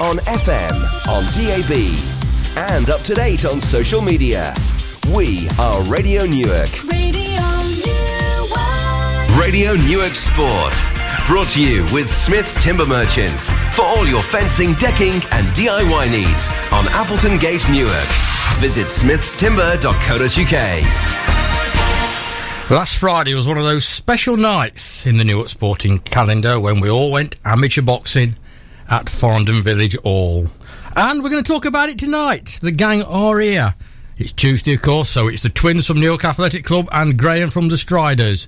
On FM, on DAB, and up to date on social media. We are Radio Newark. Radio Newark. Radio Newark Sport. Brought to you with Smith's Timber Merchants for all your fencing, decking, and DIY needs on Appleton Gate, Newark. Visit smithstimber.co.uk. Last Friday was one of those special nights in the Newark sporting calendar when we all went amateur boxing at Farndon Village Hall. And we're going to talk about it tonight. The gang are here. It's Tuesday, of course, so it's the twins from Newark Athletic Club and Graham from the Striders.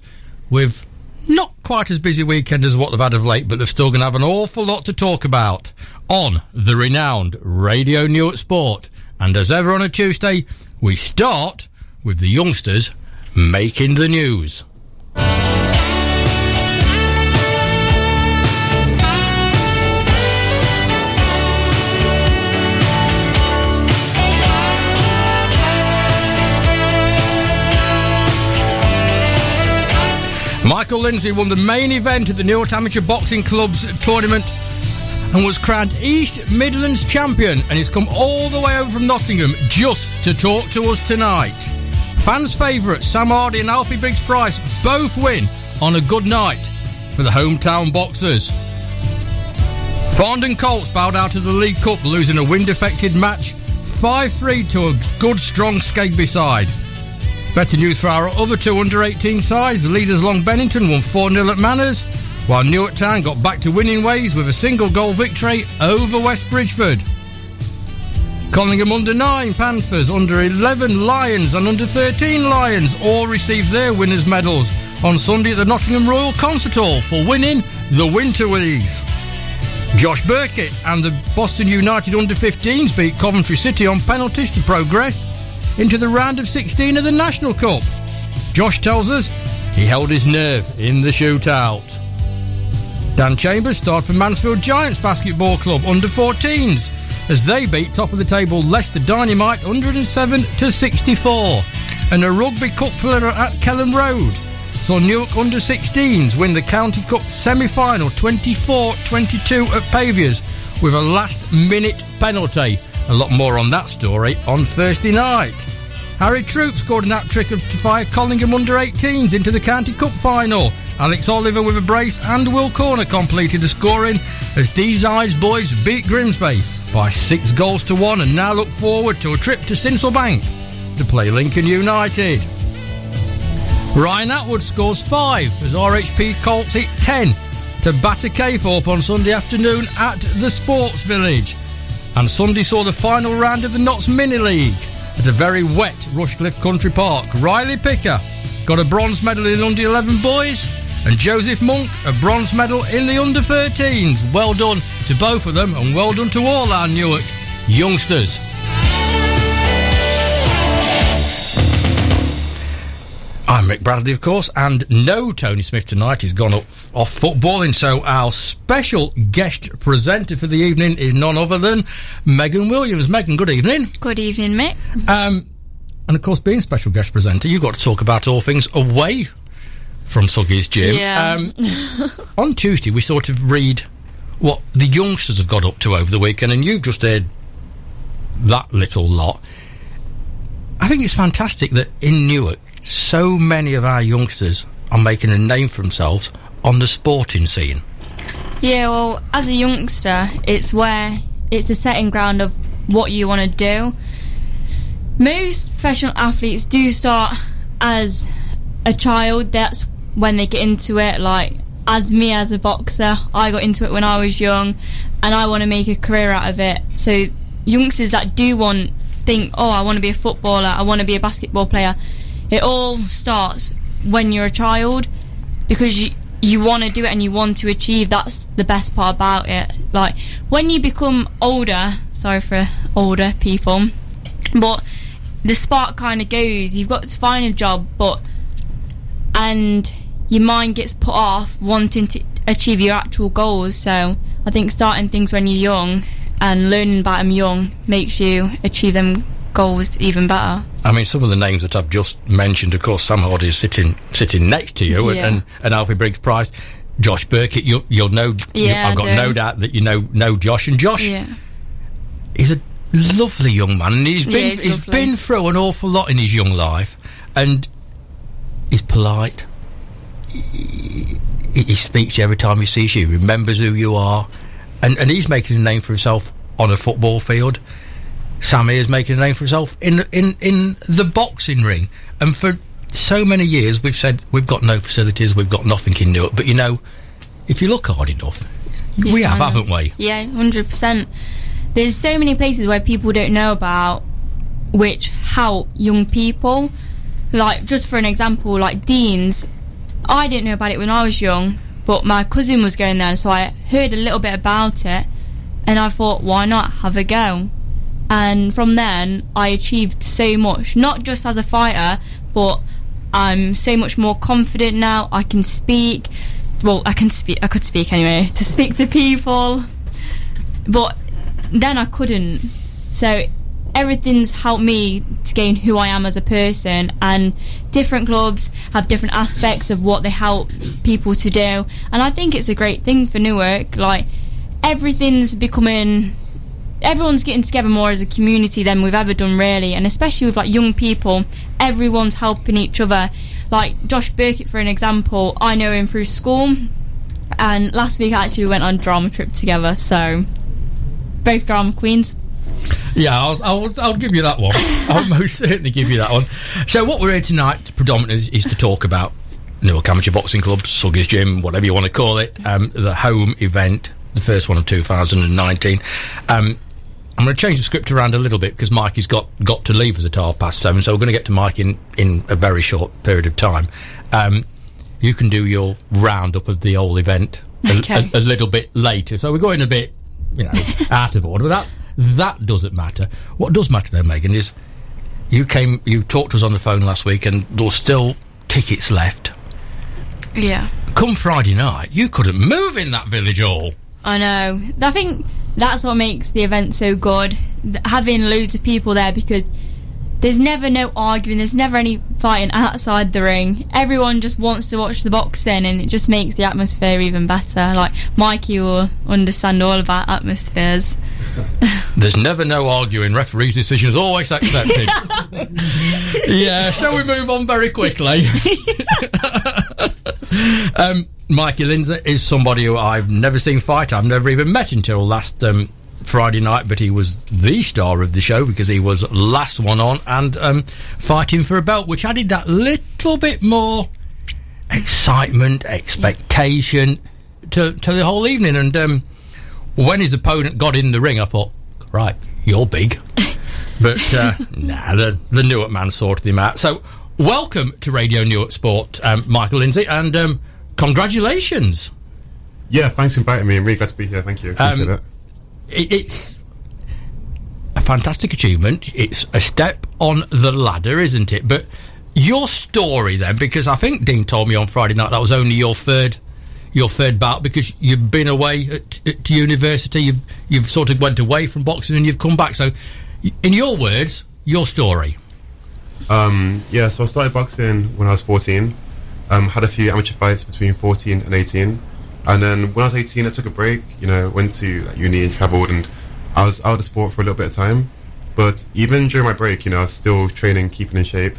With not quite as busy weekend as what they've had of late, but they're still going to have an awful lot to talk about on the renowned Radio Newark Sport. And as ever on a Tuesday, we start with the youngsters making the news. Michael Lindsay won the main event at the Newark Amateur Boxing Club's tournament and was crowned East Midlands champion and he's come all the way over from Nottingham just to talk to us tonight. Fans' favourite Sam Hardy and Alfie Briggs Price both win on a good night for the hometown boxers. Farndon Colts bowed out of the League Cup, losing a wind-affected match 5-3 to a good, strong Skegby side. Better news for our other two under 18 sides. The leaders Long Bennington won 4 0 at Manners, while Newark Town got back to winning ways with a single goal victory over West Bridgford. Collingham under 9 Panthers, under 11 Lions, and under 13 Lions all received their winners' medals on Sunday at the Nottingham Royal Concert Hall for winning the Winter Leagues. Josh Burkett and the Boston United under 15s beat Coventry City on penalties to progress into the round of 16 of the National Cup. Josh tells us he held his nerve in the shootout. Dan Chambers starred for Mansfield Giants Basketball Club under 14s as they beat top of the table Leicester Dynamite 107 to 64. And a rugby cup filler at Kelham Road saw Newark under 16s win the County Cup semi final 24 22 at Paviors with a last minute penalty. A lot more on that story on Thursday night. Harry Troop scored an hat trick to fire Collingham under 18s into the County Cup final. Alex Oliver with a brace and Will Corner completed the scoring as Deeside's boys beat Grimsby by six goals to one and now look forward to a trip to Sincil Bank to play Lincoln United. Ryan Atwood scores five as RHP Colts hit 10 to batter Caythorpe on Sunday afternoon at the Sports Village. And Sunday saw the final round of the Notts Mini League at a very wet Rushcliffe Country Park. Riley Picker got a bronze medal in the under 11 boys, and Joseph Monk a bronze medal in the under 13s. Well done to both of them, and well done to all our Newark youngsters. I'm Mick Bradley, of course, and no Tony Smith tonight. He's gone up off footballing, so our special guest presenter for the evening is none other than Megan Williams. Megan, good evening. Good evening, Mick. Um, and of course, being special guest presenter, you've got to talk about all things away from Suggy's gym. Yeah. Um, on Tuesday, we sort of read what the youngsters have got up to over the weekend, and you've just heard that little lot. I think it's fantastic that in Newark, so many of our youngsters are making a name for themselves on the sporting scene. Yeah, well, as a youngster, it's where it's a setting ground of what you want to do. Most professional athletes do start as a child. That's when they get into it. Like, as me as a boxer, I got into it when I was young, and I want to make a career out of it. So, youngsters that do want think, oh, I want to be a footballer, I want to be a basketball player. It all starts when you're a child because you you want to do it and you want to achieve. That's the best part about it. Like when you become older, sorry for older people, but the spark kind of goes. You've got to find a job, but and your mind gets put off wanting to achieve your actual goals. So I think starting things when you're young and learning about them young makes you achieve them goals even better. I mean, some of the names that I've just mentioned, of course, Sam Hardy is sitting sitting next to you, Yeah. and, and Alfie Briggs Price. Josh Burkett. You'll, you'll know. you- Yeah, I've I got no doubt that you know know Josh. And Josh, Yeah. he's a lovely young man, and he's Yeah, been he's he's lovely. been through an awful lot in his young life, and he's polite. He, he speaks to you every time he sees you. He remembers who you are, and and he's making a name for himself on a football field. Sammy is making a name for himself in in in the boxing ring, and for so many years we've said we've got no facilities, we've got nothing in Newark, but you know, if you look hard enough, we have, haven't we? Yeah, hundred percent. There's so many places where people don't know about, which help young people. Like just for an example, like Dean's. I didn't know about it when I was young, but my cousin was going there, so I heard a little bit about it, and I thought, why not have a go? And from then, I achieved so much, not just as a fighter, but I'm so much more confident now. I can speak. Well, I can speak. I could speak anyway to speak to people, but then I couldn't. So everything's helped me to gain who I am as a person, and different clubs have different aspects of what they help people to do, and I think it's a great thing for Newark. Like everything's becoming everyone's getting together more as a community than we've ever done really. And especially with like young people everyone's helping each other. Like josh burkett for an example i know him through school. And last week actually we went on drama trip together. So both drama queens Yeah, I'll, I'll, I'll give you that one. I'll most certainly give you that one. So, what we're here tonight predominantly is, is to talk about Newark Amateur Boxing Club, Suggers Gym, whatever you want to call it, um, the home event, the first one of 2019. Um, I'm going to change the script around a little bit because Mikey's got, got to leave us at half past seven, so we're going to get to Mike in, in a very short period of time. Um, you can do your roundup of the whole event a, Okay. a, a little bit later. So we're going a bit, you know, out of order. But that that doesn't matter. What does matter though, Megan, is you came, you talked to us on the phone last week, and there's still tickets left. yeah Come Friday night, you couldn't move in that village hall. I know. I think that's what makes the event so good. Having loads of people there because there's never no arguing, there's never any fighting outside the ring. Everyone just wants to watch the boxing and it just makes the atmosphere even better. Like Mikey will understand all about atmospheres. There's never no arguing. Referee's decision is always accepted. yeah, so we move on very quickly. um, Mikey Lindsay is somebody who I've never seen fight. I've never even met until last um, Friday night, but he was the star of the show because he was last one on and um, fighting for a belt, which added that little bit more excitement, expectation to, to the whole evening. And um, when his opponent got in the ring, I thought, right, you're big. but uh, nah, the, the Newark man sorted him out. So, welcome to Radio Newark Sport, um, Michael Lindsay, and um, congratulations. Yeah, thanks for inviting me. I'm really glad to be here. Thank you. Appreciate Um, it. It, it's a fantastic achievement. It's a step on the ladder, isn't it? But your story then, because I think Dean told me on Friday night that was only your third. Your third bout because you've been away at, at university, you've you've sort of went away from boxing and you've come back. So, in your words, your story. Um, yeah, so I started boxing when I was 14. Um, had a few amateur fights between 14 and 18. And then when I was 18, I took a break. You know, went to like, uni and travelled, and I was out of sport for a little bit of time. But even during my break, you know, I was still training, keeping in shape.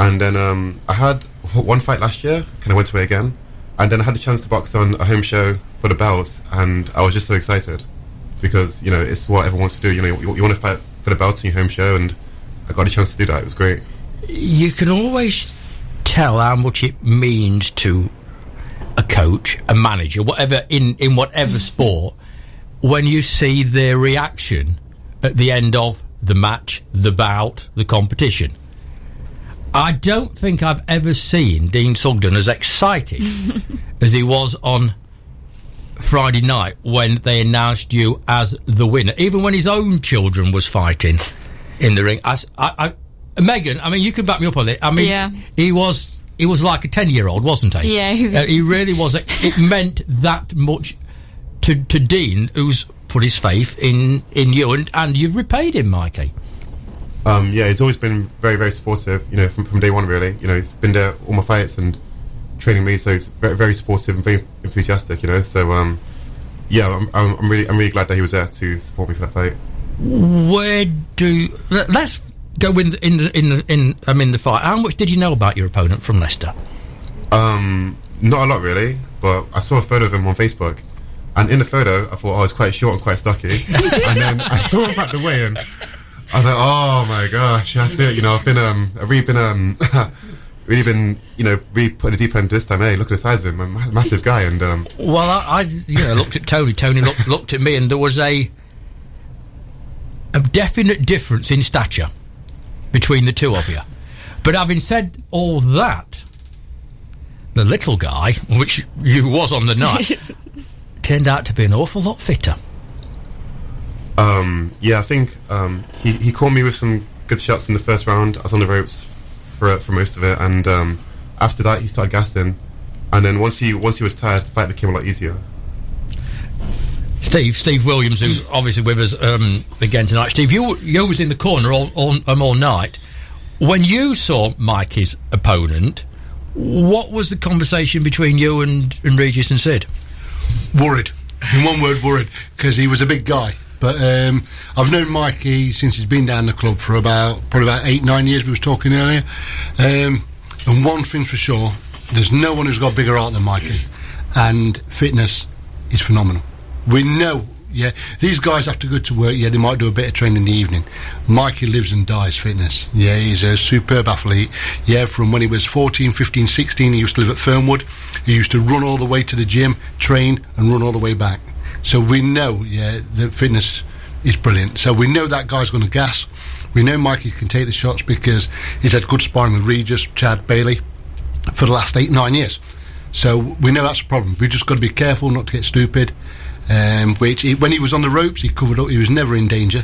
And then um, I had one fight last year, kind of went away again. And then I had a chance to box on a home show for the belts, and I was just so excited because you know it's what everyone wants to do. You know, you, you want to fight for the belts in your home show, and I got a chance to do that. It was great. you can always tell how much it means to coach, a manager, whatever in in whatever mm. sport, when you see their reaction at the end of the match, the bout, the competition. I don't think I've ever seen Dean Sugden as excited as he was on Friday night when they announced you as the winner, even when his own children was fighting in the ring. As I, I, Megan, I mean, you can back me up on it. I mean, Yeah. he was he was like a ten year old, wasn't he? Yeah, he was. Uh, he really was. It meant that much to to Dean, who's put his faith in in you, and and you've repaid him, Mikey. Um, yeah, he's always been very, very supportive. You know, from, from day one, really. You know, he's been there all my fights and training me, so he's very, very supportive and very enthusiastic, you know. So um, yeah, I'm, I'm, I'm really I'm really glad that he was there to support me for that fight. Where do let- let's go in the, in the in the in um, in the fight? How much did you know about your opponent from Leicester? Um, not a lot really, but I saw a photo of him on Facebook, and in the photo, I thought, oh, was quite short and quite stocky. and then I saw him at the weigh-in. I was like, oh my gosh, that's it. You know, I've been um, I've really been um, really been you know really putting the deep end this time. Hey, look at the size of him, a massive guy, and um, Well, I, I you know looked at Tony. Tony looked, looked at me, and there was a a definite difference in stature between the two of you. But having said all that, the little guy, which you was on the night, turned out to be an awful lot fitter. Um, yeah, I think um, he he caught me with some good shots in the first round. I was on the ropes for for most of it, and um, after that he started gassing. And then once he once he was tired, the fight became a lot easier. Steve, Steve Williams, who's obviously with us um, again tonight. Steve, you you was in the corner all all, um, all night. When you saw Mikey's opponent, what was the conversation between you and, and Regis and Sid? worried. In one word, worried because he was a big guy. But um, I've known Mikey since he's been down the club for about probably about eight nine years. We was talking earlier, um, and one thing for sure, there's no one who's got bigger art than Mikey, and fitness is phenomenal. We know. Yeah, these guys have to go to work. Yeah, they might do a bit of training in the evening. Mikey lives and dies fitness. Yeah, he's a superb athlete. Yeah, from when he was 14, 15, 16, he used to live at Fernwood. He used to run all the way to the gym, train, and run all the way back. So we know, yeah, that fitness is brilliant. So we know that guy's going to gas. We know Mikey can take the shots because he's had good sparring with Regis, Chad Bailey for the last eight, nine years. So we know that's a problem. We've just got to be careful not to get stupid. Um, which he, when he was on the ropes, he covered up. He was never in danger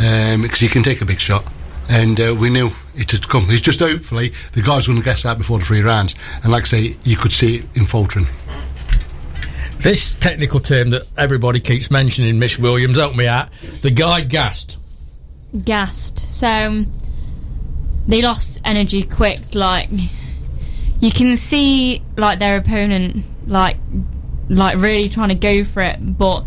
um, because he can take a big shot. And uh, we knew it had come. It's just hopefully the guy's going to guess that before the three rounds. And like I say, you could see it in faltering. This technical term that everybody keeps mentioning, Miss Williams, help me out. The guy gassed. gassed. So um, they lost energy quick. Like you can see, like their opponent, like like really trying to go for it, but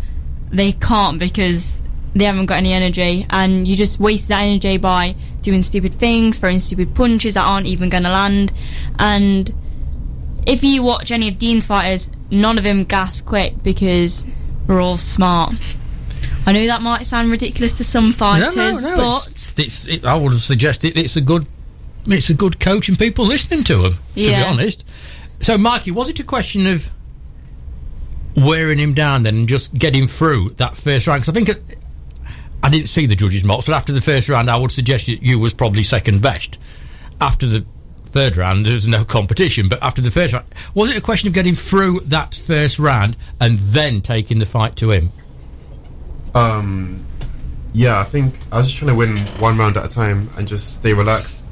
they can't because they haven't got any energy, and you just waste that energy by doing stupid things, throwing stupid punches that aren't even going to land, and. If you watch any of Dean's fighters, none of them gas quick because we're all smart. I know that might sound ridiculous to some fighters, but it's, it's it, I would suggest it, it's a good it's a good coach and people listening to him. To be honest. So, Mikey, was it a question of wearing him down then and just getting through that first round? Because I think it, I didn't see the judges' mocks, but after the first round, I would suggest that you was probably second best. After the third round, there was no competition, but after the first round, was it a question of getting through that first round and then taking the fight to him? Um, yeah, I think I was just trying to win one round at a time and just stay relaxed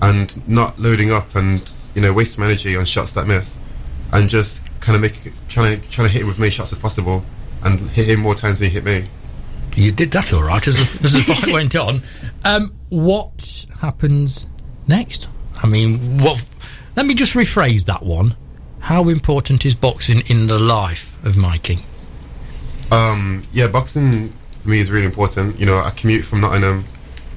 and not loading up and you know waste some energy on shots that miss and just kind of make trying to trying to hit him with many shots as possible and hit him more times than he hit me. You did that all right as the, as the fight went on. Um, what happens next? I mean, what? Let me just rephrase that one. How important is boxing in the life of Mikey? Um, yeah, boxing for me is really important. You know, I commute from Nottingham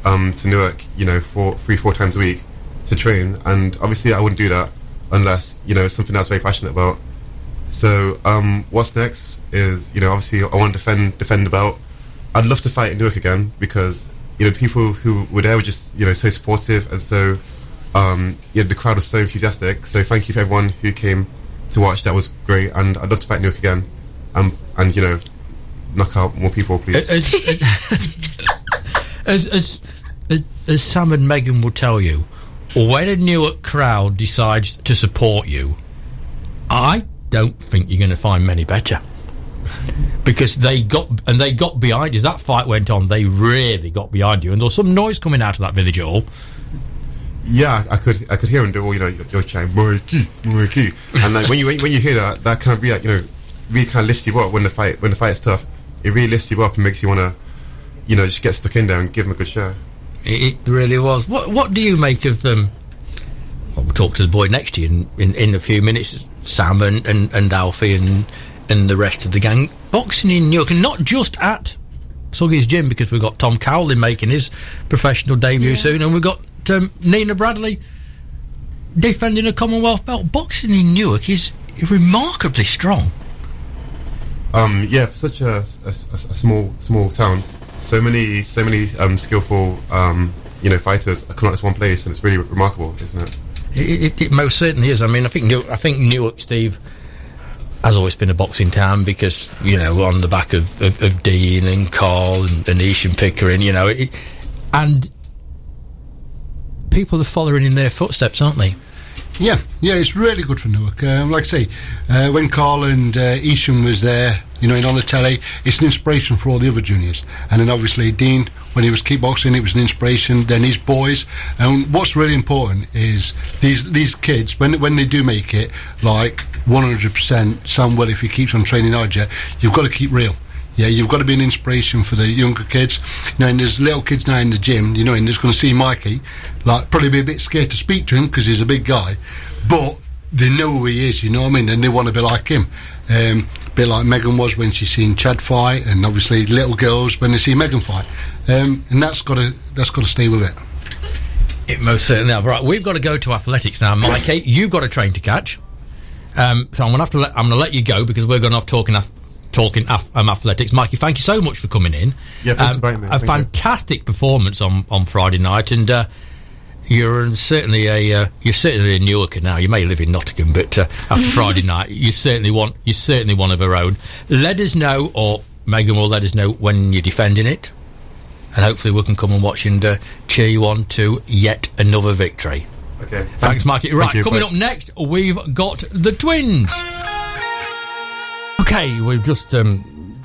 um, to Newark, you know, four, three, four times a week to train, and obviously I wouldn't do that unless you know something was very passionate about. So, um, what's next is you know obviously I want to defend defend the belt. I'd love to fight in Newark again because you know people who were there were just you know so supportive and so um, yeah the crowd was so enthusiastic. So thank you for everyone who came to watch. That was great, and I'd love to fight Newark again. Um, and you know knock out more people, please. As, as, as, as, as Sam and Megan will tell you, when a Newark crowd decides to support you, I don't think you're going to find many better. Because they got and they got behind you. As that fight went on, they really got behind you, and there was some noise coming out of that village hall. yeah, I could I could hear them do all you know you're, you're Mikey, Mikey, and like when you when you hear that, that kind of really like, you know really kind of lifts you up when the fight when the fight is tough. It really lifts you up and makes you want to you know just get stuck in there and give them a good show. It, it really was. What What do you make of um? Well, we'll talk to the boy next to you in, in, in a few minutes. Sam and, and, and Alfie and and the rest of the gang boxing in Newark, and not just at Suggy's gym because we've got Tom Cowley making his professional debut soon, and we've got um, Nina Bradley defending a Commonwealth belt. Boxing in Newark is remarkably strong. Um, yeah, for such a, a- a- a small small town, so many so many um, skillful um, you know fighters coming out to one place, and it's really remarkable, isn't it? It, it, it most certainly is. I mean, I think Newark, I think Newark, Steve, has always been a boxing town because you know on the back of, of, of Dean and Carl and and Pickering, you know, it, and people are following in their footsteps, aren't they? Yeah, yeah, it's really good for Newark. Um, like I say, uh, when Carl and uh, Isham was there, you know, in on the telly, it's an inspiration for all the other juniors. And then obviously Dean, when he was kickboxing, it was an inspiration. Then his boys. And what's really important is these these kids when when they do make it, like 100%. Sam Well, if he keeps on training hard, you've got to keep real. Yeah, you've got to be an inspiration for the younger kids. You know, and there's little kids now in the gym, you know, and they're just going to see Mikey, like, probably be a bit scared to speak to him because he's a big guy, but they know who he is, you know what I mean, and they want to be like him. Um, a bit like Megan was when she seen Chad fight, and obviously little girls when they see Megan fight. Um, and that's got to that's got to stay with it. It most certainly have. Right, we've got to go to athletics now, Mikey. you've got a train to catch. Um, so I'm gonna have to let I'm gonna let you go because we're going off talking talking ath- um, athletics. Mikey, thank you so much for coming in. Yeah, thanks Um, for me. A Thank you. fantastic performance on, on Friday night, and uh, you're certainly a uh, you're certainly a Newarker now. You may live in Nottingham, but uh, after Friday night, you certainly want you're certainly one of our own. Let us know, or Megan will let us know when you're defending it, and hopefully we can come and watch and uh, cheer you on to yet another victory. Okay. Thanks, Mikey. Right, Thank you, coming bye. up next, we've got the twins. Okay, we've just um,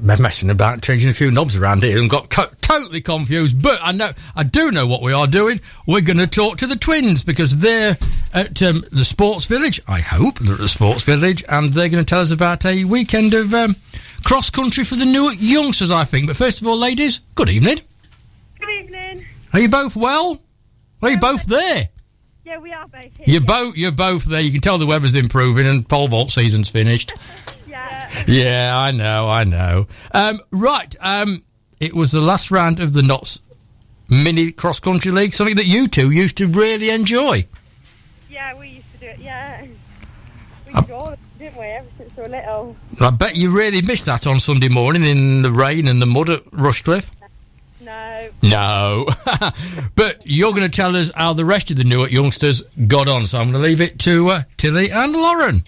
messing about, changing a few knobs around here, and got co- totally confused. But I know, I do know what we are doing. We're going to talk to the twins because they're at um, the Sports Village. I hope they're at the Sports Village, and they're going to tell us about a weekend of um, cross country for the Newark youngsters. I think. But first of all, ladies, good evening. Good evening. Are you both well? Are you both there? Yeah, we are both here. You're both you're both there. You can tell the weather's improving and pole vault season's finished. Yeah. I know, I know. Um, right, um, it was the last round of the Notts Mini Cross Country League, something that you two used to really enjoy. Yeah, we used to do it. Yeah. We did all of it, didn't we? Ever since we were little. I bet you really missed that on Sunday morning in the rain and the mud at Rushcliffe. No. No. but you're going to tell us how the rest of the Newark youngsters got on, so I'm going to leave it to uh, Tilly and Lauren.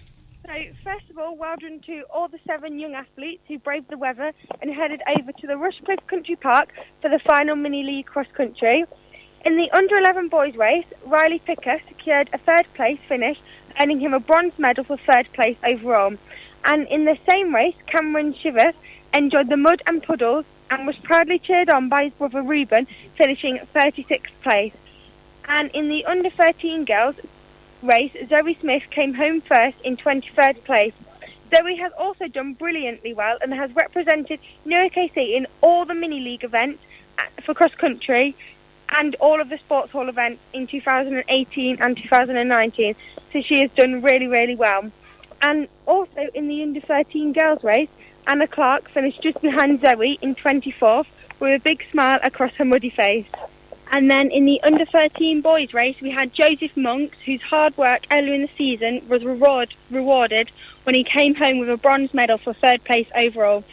Of all, well done to all the seven young athletes who braved the weather and headed over to the Rushcliffe Country Park for the final mini league cross country. In the under 11 boys race, Riley Picker secured a third place finish, earning him a bronze medal for third place overall. And in the same race, Cameron Shivers enjoyed the mud and puddles and was proudly cheered on by his brother Reuben, finishing 36th place. And in the under 13 girls race, Zoe Smith came home first in 23rd place. Zoe has also done brilliantly well and has represented Newark AC in all the mini league events uh, for cross country and all of the sports hall events in 2018 and 2019. So she has done really, really well. And also in the under 13 girls race, Anna Clark finished just behind Zoe in 24th with a big smile across her muddy face. And then in the under 13 boys race, we had Joseph Monks, whose hard work earlier in the season was reward, rewarded when he came home with a bronze medal for third place overall,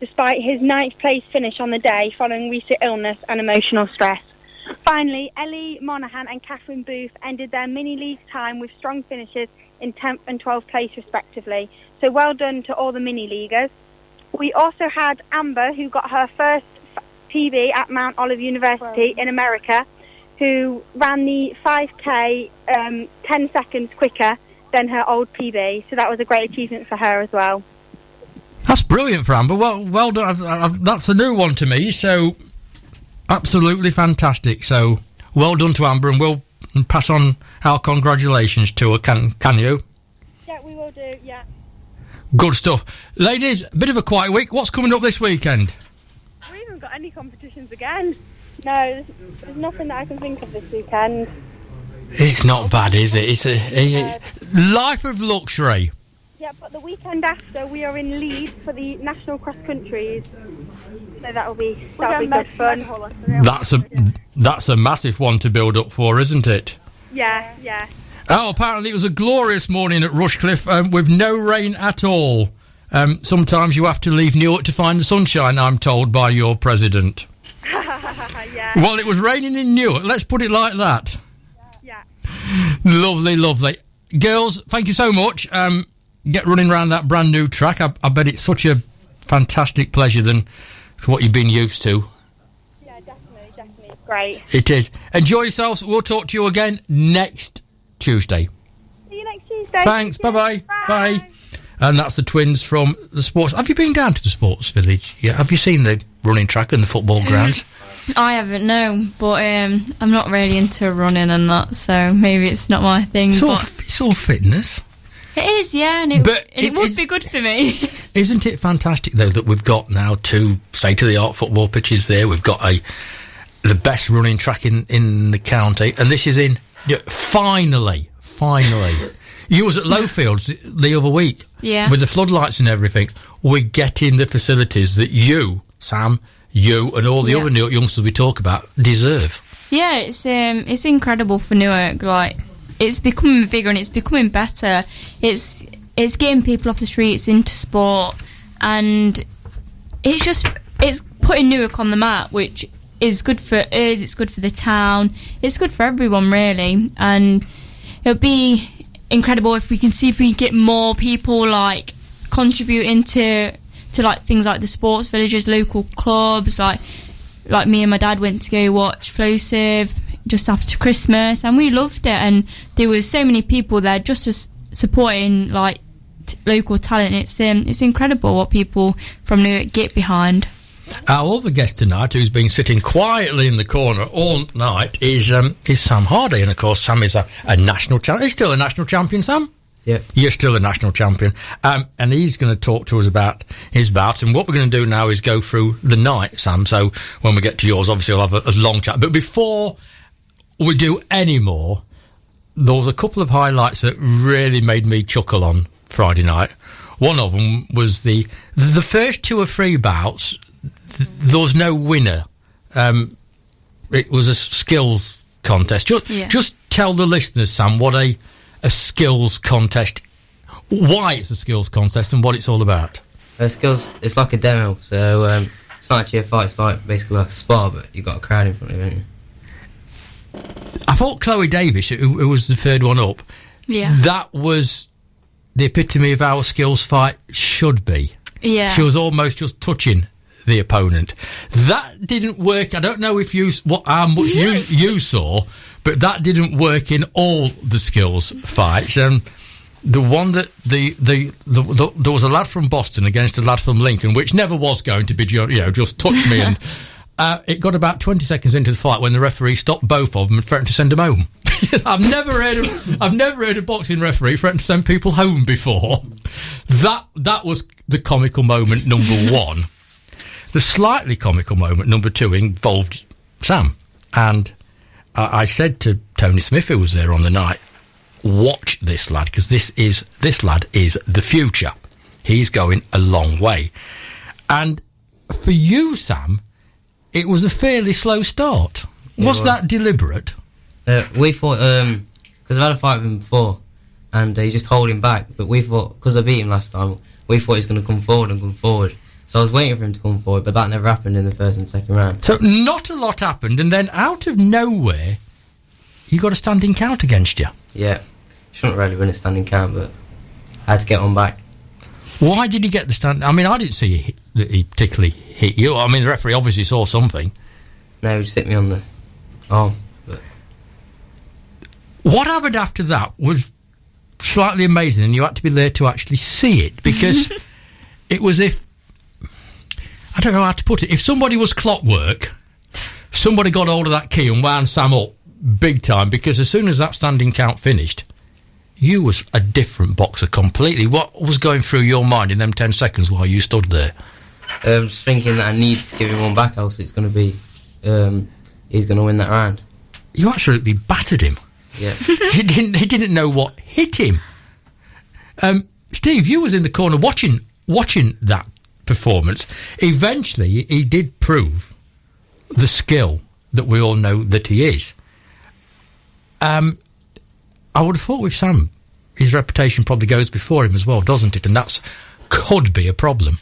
despite his ninth place finish on the day following recent illness and emotional stress. Finally, Ellie Monaghan and Catherine Booth ended their mini league time with strong finishes in 10th and 12th place respectively. So well done to all the mini leaguers. We also had Amber, who got her first PB at Mount Olive University in America, who ran the 5K um, 10 seconds quicker than her old PB. So that was a great achievement for her as well. That's brilliant for Amber. Well, well done. I've, I've, that's a new one to me. So, absolutely fantastic. So, well done to Amber, and we'll pass on our congratulations to her. Can can you? Yeah, we will do. Yeah. Good stuff, ladies. A bit of a quiet week. What's coming up this weekend? We haven't got any competitions again. No, there's, there's nothing that I can think of this weekend. It's not bad, is it? It's a, a- life of luxury. Yeah, but the weekend after we are in Leeds for the national cross countries. So that'll be that'll be good fun. That's a that's a massive one to build up for, isn't it? Yeah, yeah. Oh, apparently it was a glorious morning at Rushcliffe um, with no rain at all. Um, sometimes you have to leave Newark to find the sunshine, I'm told by your president. yeah. Well, it was raining in Newark. Let's put it like that. Yeah. Lovely, lovely. Girls, thank you so much. Um, get running around that brand new track. I, I bet it's such a fantastic pleasure than what you've been used to. Yeah, definitely, definitely. Great. It is. Enjoy yourselves. We'll talk to you again next Tuesday. See you next Tuesday. Thanks. Bye bye. Bye. And that's the twins from the sports. Have you been down to the sports village? Yeah. Have you seen the running track and the football grounds? I haven't, no, but um, I'm not really into running and that, so maybe it's not my thing. It's all, but it's all fitness. it is, yeah, and it, But and it, it- would be good for me. Isn't it fantastic though that we've got now two state of the art football pitches there? We've got a the best running track in, in the county, and this is in yeah, finally, finally. You was at Lowfields the- the other week, Yeah. with the floodlights and everything. We're getting the facilities that you, Sam, you, and all the Yeah. other Newark youngsters we talk about deserve. Yeah, it's um, it's incredible for Newark. Like, it's becoming bigger and it's becoming better. It's it's getting people off the streets into sport, and it's just it's putting Newark on the map, which is good for us. It's good for the town. It's good for everyone, really. And it'll be incredible if we can see if we can get more people like contributing to to like things like the sports villages, local clubs, like like me and my dad went to go watch Flowsive just after Christmas, and we loved it. And there was so many people there just as supporting like t- local talent. It's um, it's incredible what people from Newark get behind. Our other guest tonight, who's been sitting quietly in the corner all night, is um, is Sam Hardy, and of course, Sam is a, a national champion. He's still a national champion, Sam. Yeah. You're still a national champion, um, and he's going to talk to us about his bout. And what we're going to do now is go through the night, Sam. So when we get to yours, obviously, we'll have a, a long chat. But before we do any more, there was a couple of highlights that really made me chuckle on Friday night. One of them was the the first two or three bouts. Th- there was no winner. Um, it was a skills contest. Just, Yeah. just tell the listeners, Sam, what a a skills contest, why it's a skills contest, and what it's all about. Uh, skills, it's like a demo, so um, it's not actually a fight, it's like basically like a spar, but you've got a crowd in front of you, you? I thought Chloe Davis, who, who was the third one up, Yeah, that was the epitome of how a skills fight should be. yeah. She was almost just touching the opponent. That didn't work. I don't know if you what how much you you saw, but that didn't work in all the skills fights. And the one that the the, the, the there was a lad from Boston against a lad from Lincoln, which never was going to be you know just touch me and. Uh, it got about 20 seconds into the fight when the referee stopped both of them and threatened to send them home. I've never heard of, I've never heard a boxing referee threaten to send people home before. That that was the comical moment number one. The slightly comical moment number two involved Sam, and I, I said to Tony Smith, who was there on the night, "Watch this lad because this is this lad is the future. He's going a long way." And for you, Sam, it was a fairly slow start. It was was. that deliberate? Uh, we thought, because I've had a fight with him before, and uh, he's just holding back, but we thought, because I beat him last time, we thought he's going to come forward and come forward. So I was waiting for him to come forward, but that never happened in the first and second round. So not a lot happened, and then out of nowhere, you got a standing count against you. Yeah, shouldn't really win a standing count, but I had to get on back. Why did he get the stand? I mean, I didn't see he- that he particularly hit you. I mean, the referee obviously saw something. No, he just hit me on the arm. But What happened after that was slightly amazing, and you had to be there to actually see it because it was if I don't know how to put it. If somebody was clockwork, somebody got hold of that key and wound Sam up big time because as soon as that standing count finished, you was a different boxer completely. What was going through your mind in them ten seconds while you stood there? I um, just thinking that I need to give him one back, else it's going to be, um, he's going to win that round. You absolutely battered him. Yeah. he didn't. He didn't know what hit him. Um, Steve, you was in the corner watching watching that performance. Eventually, he did prove the skill that we all know that he is. Um, I would have thought with Sam, his reputation probably goes before him as well, doesn't it? And that's could be a problem.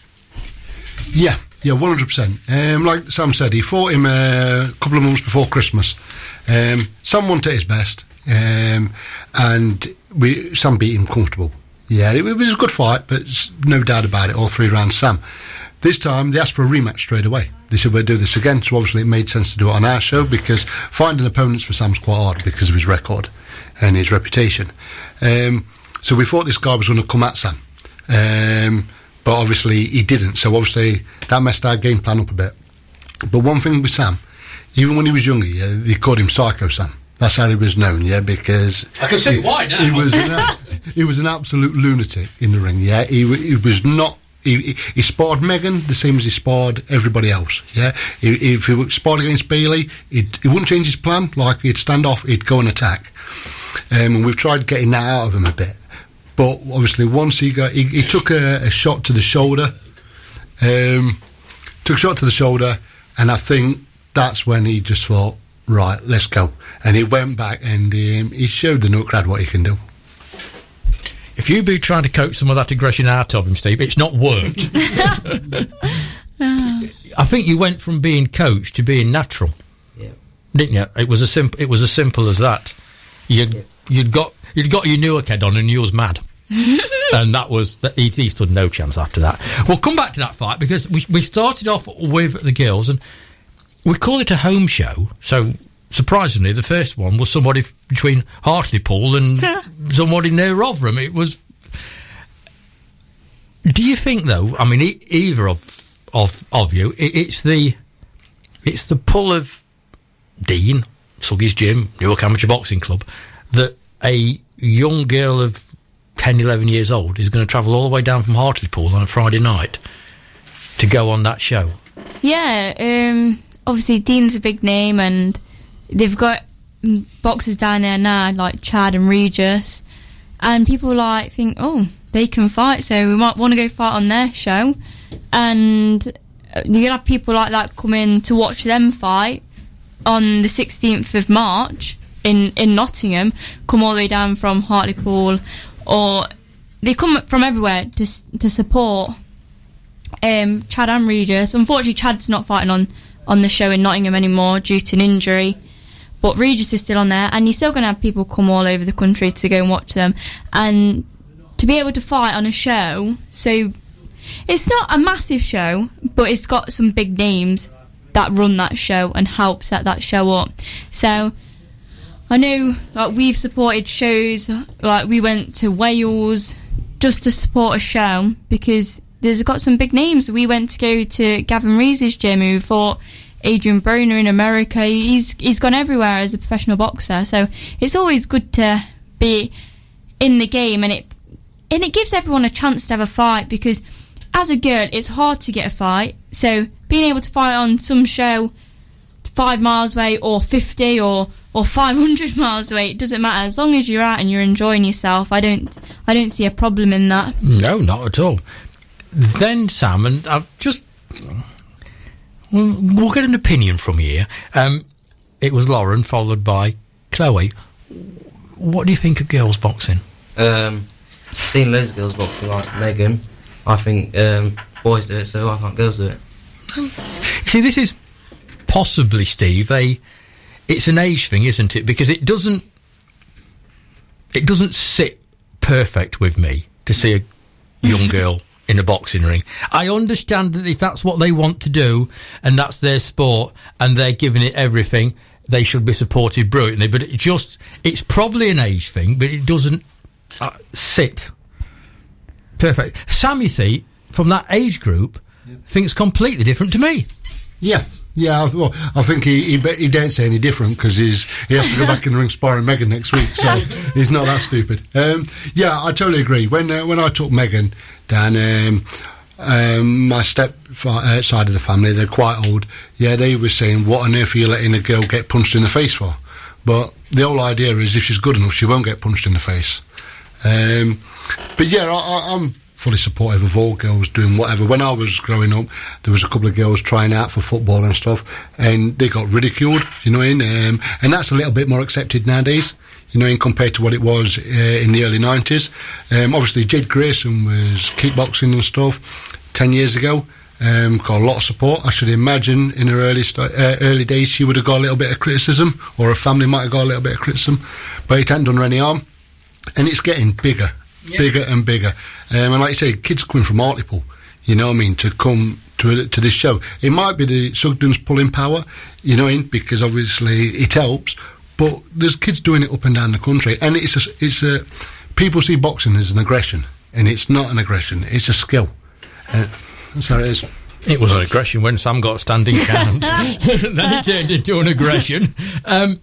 Yeah, yeah, one hundred percent. Um, like Sam said, he fought him uh, a couple of months before Christmas. Um, Sam wanted his best, um, and we Sam beat him comfortable. Yeah, it, was a good fight, but no doubt about it. All three rounds, Sam. This time they asked for a rematch straight away. They said we'll do this again. So obviously it made sense to do it on our show because finding opponents for Sam's quite hard because of his record and his reputation. Um, so we thought this guy was going to come at Sam. Um, but obviously he didn't. So obviously that messed our game plan up a bit. But one thing with Sam, even when he was younger, yeah, they called him Psycho Sam. That's how he was known, yeah, because I can see he, why now. He was an, he was an absolute lunatic in the ring. Yeah, he, he was not. He, he, sparred Megan the same as he sparred everybody else. Yeah, he, if he sparred against Bailey, he'd, he wouldn't change his plan. Like he'd stand off, he'd go and attack. Um, and we've tried getting that out of him a bit. But obviously, once he got, he, he took a, a shot to the shoulder. Um, took a shot to the shoulder, and I think that's when he just thought, right, let's go. And he went back and um, he showed the Nutcrad what he can do. If you be trying to coach some of that aggression out of him, Steve, it's not worked. I think you went from being coached to being natural, Yeah. didn't you? It was as simple. It was as simple as that. You you'd got you'd got your Newark head on, and you was mad. and that was that he, he stood no chance after that. We'll come back to that fight because we we started off with the girls and we call it a home show. So surprisingly, the first one was somebody f- between Hartlepool and somebody near Rotherham. It was. Do you think though? I mean, e- either of of of you, it, it's the it's the pull of Dean Suggy's gym, Newark Amateur Boxing Club, that a young girl of 10, 11 years old is going to travel all the way down from Hartlepool on a Friday night to go on that show. Yeah, um, obviously Dean's a big name, and they've got boxers down there now like Chad and Regis, and people like think, oh, they can fight, so we might want to go fight on their show, and you'll have people like that come in to watch them fight on the 16th of March in in Nottingham, come all the way down from Hartlepool, or they come from everywhere to to support um, Chad and Regis. Unfortunately, Chad's not fighting on, on the show in Nottingham anymore due to an injury. But Regis is still on there, and you're still going to have people come all over the country to go and watch them. And to be able to fight on a show, so it's not a massive show, but it's got some big names that run that show and help set that show up. So I know like we've supported shows like we went to Wales just to support a show because there's got some big names. We went to go to Gavin Rees's gym who fought Adrien Broner in America. He's he's gone everywhere as a professional boxer. So it's always good to be in the game and it and it gives everyone a chance to have a fight because as a girl it's hard to get a fight. So being able to fight on some show five miles away or 50 or or 500 miles away it doesn't matter as long as you're out and you're enjoying yourself i don't i don't see a problem in that No, not at all. Then Sam, and I've just we'll, we'll get an opinion from you. here. Um, it was Lauren, followed by Chloe. What do you think of girls boxing? Um, I've seen loads of girls boxing like Megan. I think um, boys do it, so why can't girls do it? See, this is possibly, Steve, a it's an age thing, isn't it? Because it doesn't it doesn't sit perfect with me to see a young girl in a boxing ring. I understand that if that's what they want to do and that's their sport and they're giving it everything, they should be supported brilliantly. But it just it's probably an age thing, but it doesn't uh, sit perfect. Sam, you see, from that age group, thinks completely different to me. Yeah. Yeah, well, I think he, he he daren't say any different because he's he has to go back in the ring sparring Megan next week, so he's not that stupid. Um, yeah, I totally agree. When uh, when I took Megan down, um, um, my step uh, side of the family, they're quite old. Yeah, they were saying, "What on earth are you letting a girl get punched in the face for?" But the whole idea is if she's good enough, she won't get punched in the face. Um, but yeah, I, I'm fully supportive of all girls doing whatever. When I was growing up, there was a couple of girls trying out for football and stuff, and they got ridiculed. You know, what I mean? um, and that's a little bit more accepted nowadays. You know, in compared to what it was uh, in the early nineties. Um, obviously, Jade Grayson was kickboxing and stuff ten years ago. Um, got a lot of support. I should imagine in her early st- uh, early days she would have got a little bit of criticism, or her family might have got a little bit of criticism, but it hadn't done her any harm and it's getting bigger, bigger and bigger. Um, and like you say, kids coming from Hartlepool, you know what I mean, to come to to this show. It might be the Sugden's pulling power, you know, in because obviously it helps. But there's kids doing it up and down the country, and it's a, it's a people see boxing as an aggression, and it's not an aggression; it's a skill. Uh, that's how it is. It was an aggression when Sam got standing count. then it turned into an aggression. Um,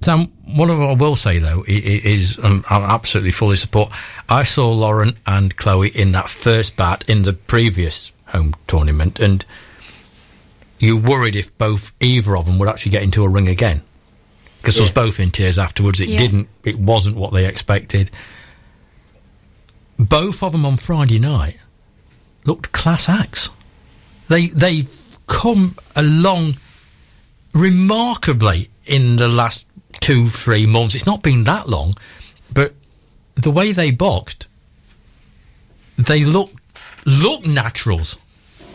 Sam, one of what I will say though i- i- is um, I absolutely fully support. I saw Lauren and Chloe in that first bat in the previous home tournament, and you worried if both either of them would actually get into a ring again because was both in tears afterwards. It Yeah. didn't. It wasn't what they expected. Both of them on Friday night looked class acts. They they've come along remarkably in the last two three months. It's not been that long, but the way they boxed, they look look naturals.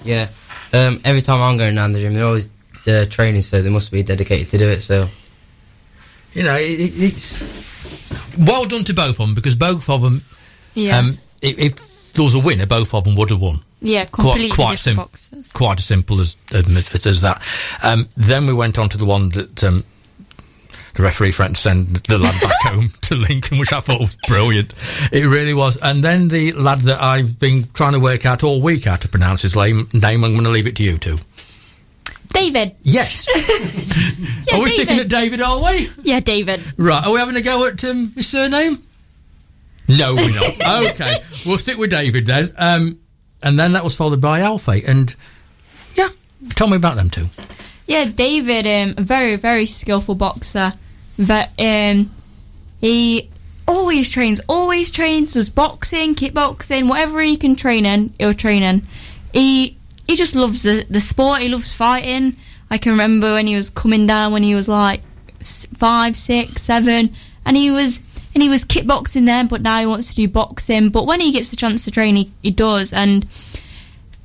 Yeah. Um, every time I'm going down the gym, they're always uh, training, so they must be dedicated to do it. So You know, it, it, it's well done to both of them because both of them. Yeah. Um, if, if there was a winner, both of them would have won. yeah, quite completely quite different simple, boxes. quite as simple as as, as that. Um, then we went on to the one that um, the referee threatened to send the lad back home to Lincoln, which I thought was brilliant. It really was. And then the lad that I've been trying to work out all week how to pronounce his name. Name. I'm going to leave it to you two. David. Yes. Yeah, are we sticking David. at David? Are we? Yeah, David. Right. Are we having a go at um, his surname? No, we're not. okay, we'll stick with David then. Um, and then that was followed by Alfie. And yeah, tell me about them two. Yeah, David, um, a very, very skillful boxer. That um, he always trains, always trains, does boxing, kickboxing, whatever he can train in, he'll train in. He he just loves the the sport. He loves fighting. I can remember when he was coming down when he was like five, six, seven, and he was and he was kickboxing then, but now he wants to do boxing. But when he gets the chance to train, he, he does. And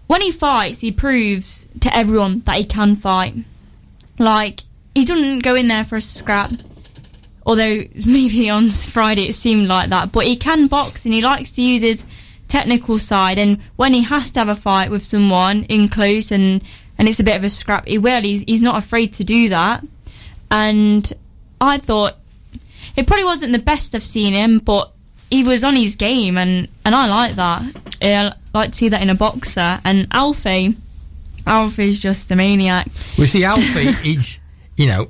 when he fights, he proves to everyone that he can fight. Like he doesn't go in there for a scrap. Although maybe on Friday it seemed like that, but he can box and he likes to use his technical side. And when he has to have a fight with someone in close and and it's a bit of a scrap, he will. He's he's not afraid to do that. And I thought it probably wasn't the best I've seen him, but he was on his game, and, and I like that. I like to see that in a boxer. And Alfie, Alfie's just a maniac. We see Alfie is, you know,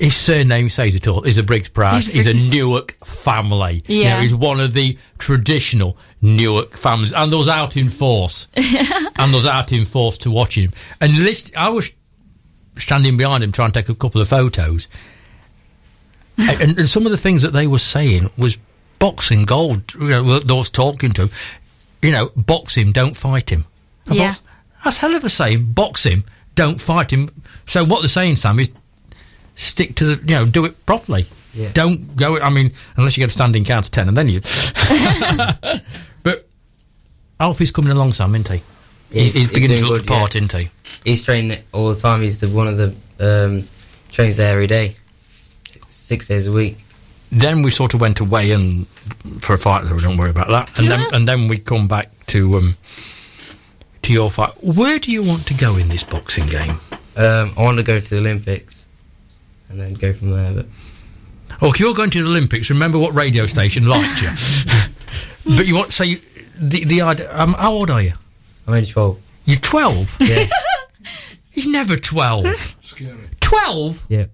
his surname says it all. He's a Briggs Price. He's He's, a Newark family. You know, Yeah. he's one of the traditional Newark families, and those out in force, and those out in force to watch him. And this, I was standing behind him trying to take a couple of photos, and, and some of the things that they were saying was boxing gold. You know, those talking to, him, you know, box him, don't fight him. I Yeah. thought, that's hell of a saying. Box him, don't fight him. So what they're saying, Sam, is stick to the, you know, do it properly. Yeah. Don't go. I mean, unless you get a standing count of ten, and then you. Alfie's coming along, Sam, isn't he? Yeah, he's, he's- beginning he's to look the part, yeah. isn't he? he's training all the time. He's the one of the um, trains there every day, six, days a week. Then we sort of went away and for a fight. So don't worry about that. And then and then we come back to um to your fight. Where do you want to go in this boxing game? Um, I want to go to the Olympics and then go from there. But Oh, if you're going to the Olympics, remember what radio station liked you. but you want so you the the idea. Um, how old are you? I'm only twelve. You're twelve. Yeah, He's never twelve. Scary. Twelve. yeah.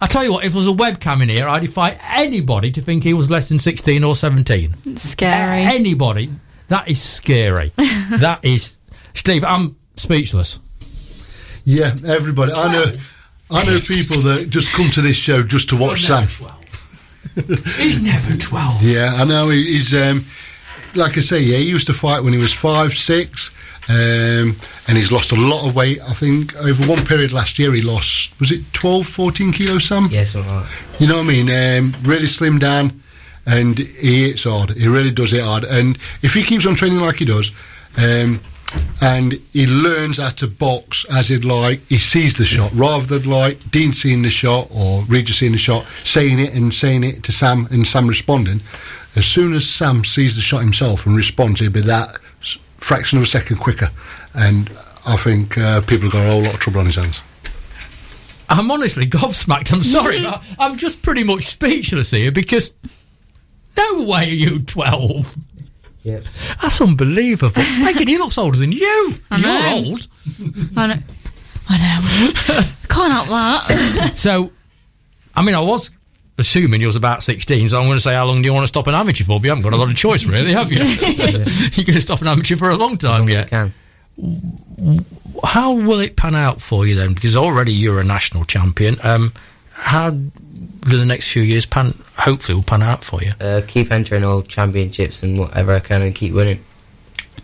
I tell you what, if there was a webcam in here, I'd defy anybody to think he was less than sixteen or seventeen. Scary. Anybody. That is scary. that is Steve. I'm speechless. Yeah, everybody. I know. I know people that just come to this show just to watch Sam. He's never 12. Yeah, I know. He's um, like I say. Yeah, he used to fight when he was five, six, um, and he's lost a lot of weight. I think over one period last year he lost was it 12, 14 kilos, Sam? Yeah, something like. You know what I mean? Um, really slimmed down, and he hits hard. He really does hit hard. And if he keeps on training like he does, um, and he learns how to box as in like he sees the shot rather than like Dean seeing the shot or Regis seeing the shot, saying it and saying it to Sam and Sam responding. As soon as Sam sees the shot himself and responds, he'll be that fraction of a second quicker. And I think uh, people have got a whole lot of trouble on his hands. I'm honestly gobsmacked. I'm sorry, but I'm just pretty much speechless here because no way are you 12. Yeah. That's unbelievable. Megan, he looks older than you. I know. You're old. I know. I know. Can't help that. So, I mean, I was assuming you was about 16, so I'm going to say, how long do you want to stop an amateur for? But you haven't got a lot of choice, really, have you? You're going to stop an amateur for a long time Yeah. yet. Can. How will it pan out for you then? Because already you're a national champion. Um, how do the next few years pan? Hopefully, will pan out for you Uh, keep entering all championships and whatever I can and keep winning.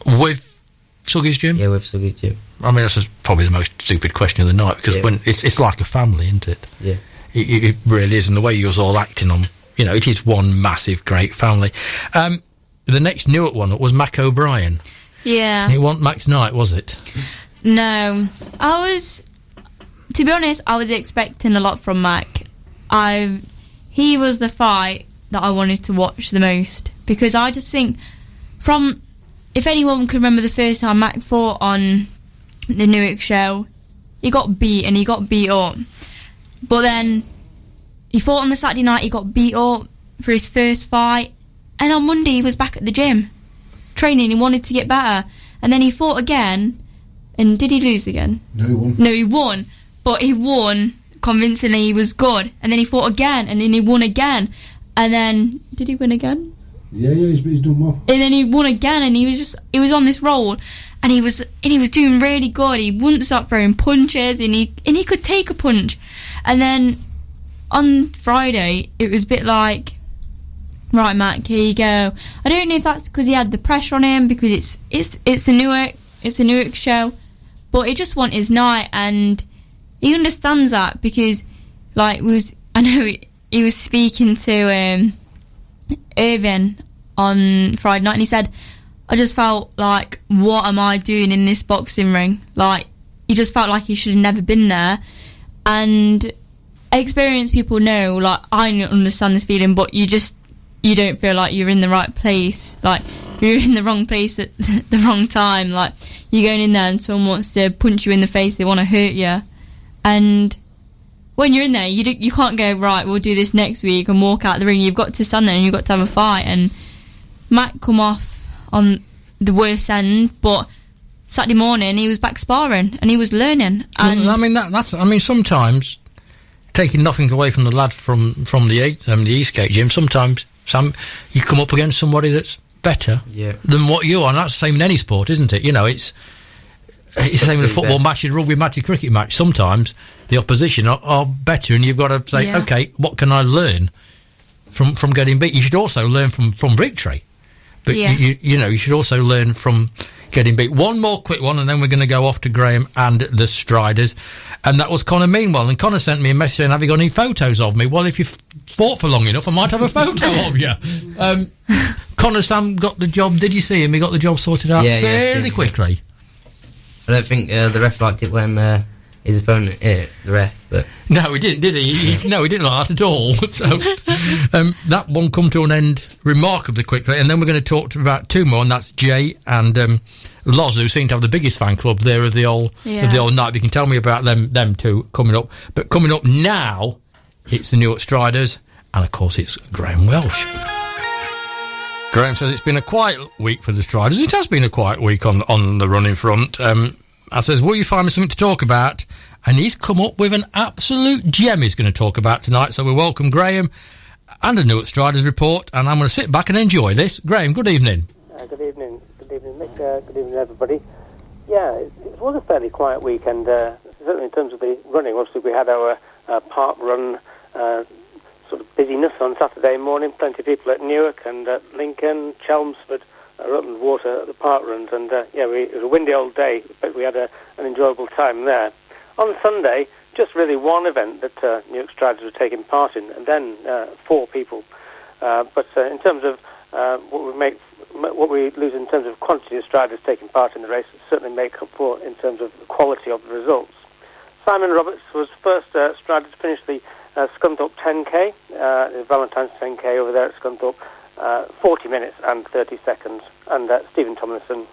with Suggy's Gym. Yeah, with Suggy's Gym. I mean, that's probably the most stupid question of the night because Yeah. when it's it's like a family, isn't it? Yeah. It, it it really is, and the way you're all acting on, you know, it is one massive, great family. Um, the next Newark one was Mac O'Brien. yeah. It wasn't Max Knight, was it? No, I was. To be honest, I was expecting a lot from Mac. I, he was the fight that I wanted to watch the most because I just think, from, if anyone can remember the first time Mac fought on the Newark show, he got beat and he got beat up. But then he fought on the Saturday night. He got beat up for his first fight, and on Monday he was back at the gym training. He wanted to get better, and then he fought again. And did he lose again? No one. No, he won, but he won convincingly. He was good, and then he fought again, and then he won again, and then did he win again? Yeah, yeah, he's, he's done well. And then he won again, and he was just he was on this roll, and he was and he was doing really good. He wouldn't stop throwing punches, and he and he could take a punch, and then on Friday it was a bit like. Right, Matt, here you go. I don't know if that's because he had the pressure on him because it's it's it's a Newark it's a Newark show, but he just won his night and he understands that because like was I know he, he was speaking to um, Irvin on Friday night and he said I just felt like what am I doing in this boxing ring? Like he just felt like he should have never been there. And experienced people know like I understand this feeling but you just you don't feel like you're in the right place. Like you're in the wrong place at the wrong time. Like you're going in there and someone wants to punch you in the face they want to hurt you and when you're in there you do, you can't go right we'll do this next week and walk out the ring you've got to stand there and you've got to have a fight and Matt come off on the worst end but Saturday morning he was back sparring and he was learning and I mean, that, that's. I mean, sometimes taking nothing away from the lad from from the eight, um, the Eastgate gym. Sometimes, some you come up against somebody that's better Yeah. than what you are. And that's the same in any sport, isn't it? You know, it's it's the same in a football bad. match, a rugby match, a cricket match. Sometimes the opposition are, are better, and you've got to say, Yeah. okay, what can I learn from from getting beat? You should also learn from from victory, but Yeah. you, you you know you should also learn from getting beat. One more quick one, and then we're going to go off to Graham and the Striders, and that was Connor Meanwhile. And Connor sent me a message saying, "Have you got any photos of me?" Well, if you fought for long enough, I might have a photo of you. Um, Connor Sam got the job. Did you see him? He got the job sorted out Yeah, yeah, fairly seen him. quickly. I don't think uh, the ref liked it when uh, his opponent hit the ref, but No, he didn't, did he? he no, he didn't like that at all. So um, that one come to an end remarkably quickly, and then we're going to talk about two more, and that's Jay and um, Loz, who seem to have the biggest fan club there of the old of the old night. You can tell me about them them two coming up, but coming up now, it's the Newark Striders, and of course it's Graham Welsh. Graham says it's been a quiet week for the Striders. It has been a quiet week on on the running front. Um, I says, will you find me something to talk about? And he's come up with an absolute gem he's going to talk about tonight. So we welcome Graham and a Newark Striders report. And I'm going to sit back and enjoy this. Graham, good evening. Uh, good evening, good evening, Mick. Uh, good evening, everybody. Yeah, it, it was a fairly quiet weekend. Uh, certainly in terms of the running, obviously we had our uh, park run uh, sort of busyness on Saturday morning. Plenty of people at Newark and at Lincoln, Chelmsford, uh, Rutland Water at the park runs, and uh, yeah, we, it was a windy old day, but we had a, an enjoyable time there. On Sunday, just really one event that uh, Newark Striders were taking part in, and then uh, four people. Uh, but uh, in terms of uh, what we make, what we lose in terms of quantity of striders taking part in the race, certainly make up for in terms of the quality of the results. Simon Roberts was first uh, strider to finish the uh, Scunthorpe 10k, uh, Valentine's 10k over there at Scunthorpe, uh, 40 minutes and 30 seconds, and uh, Stephen Tomlinson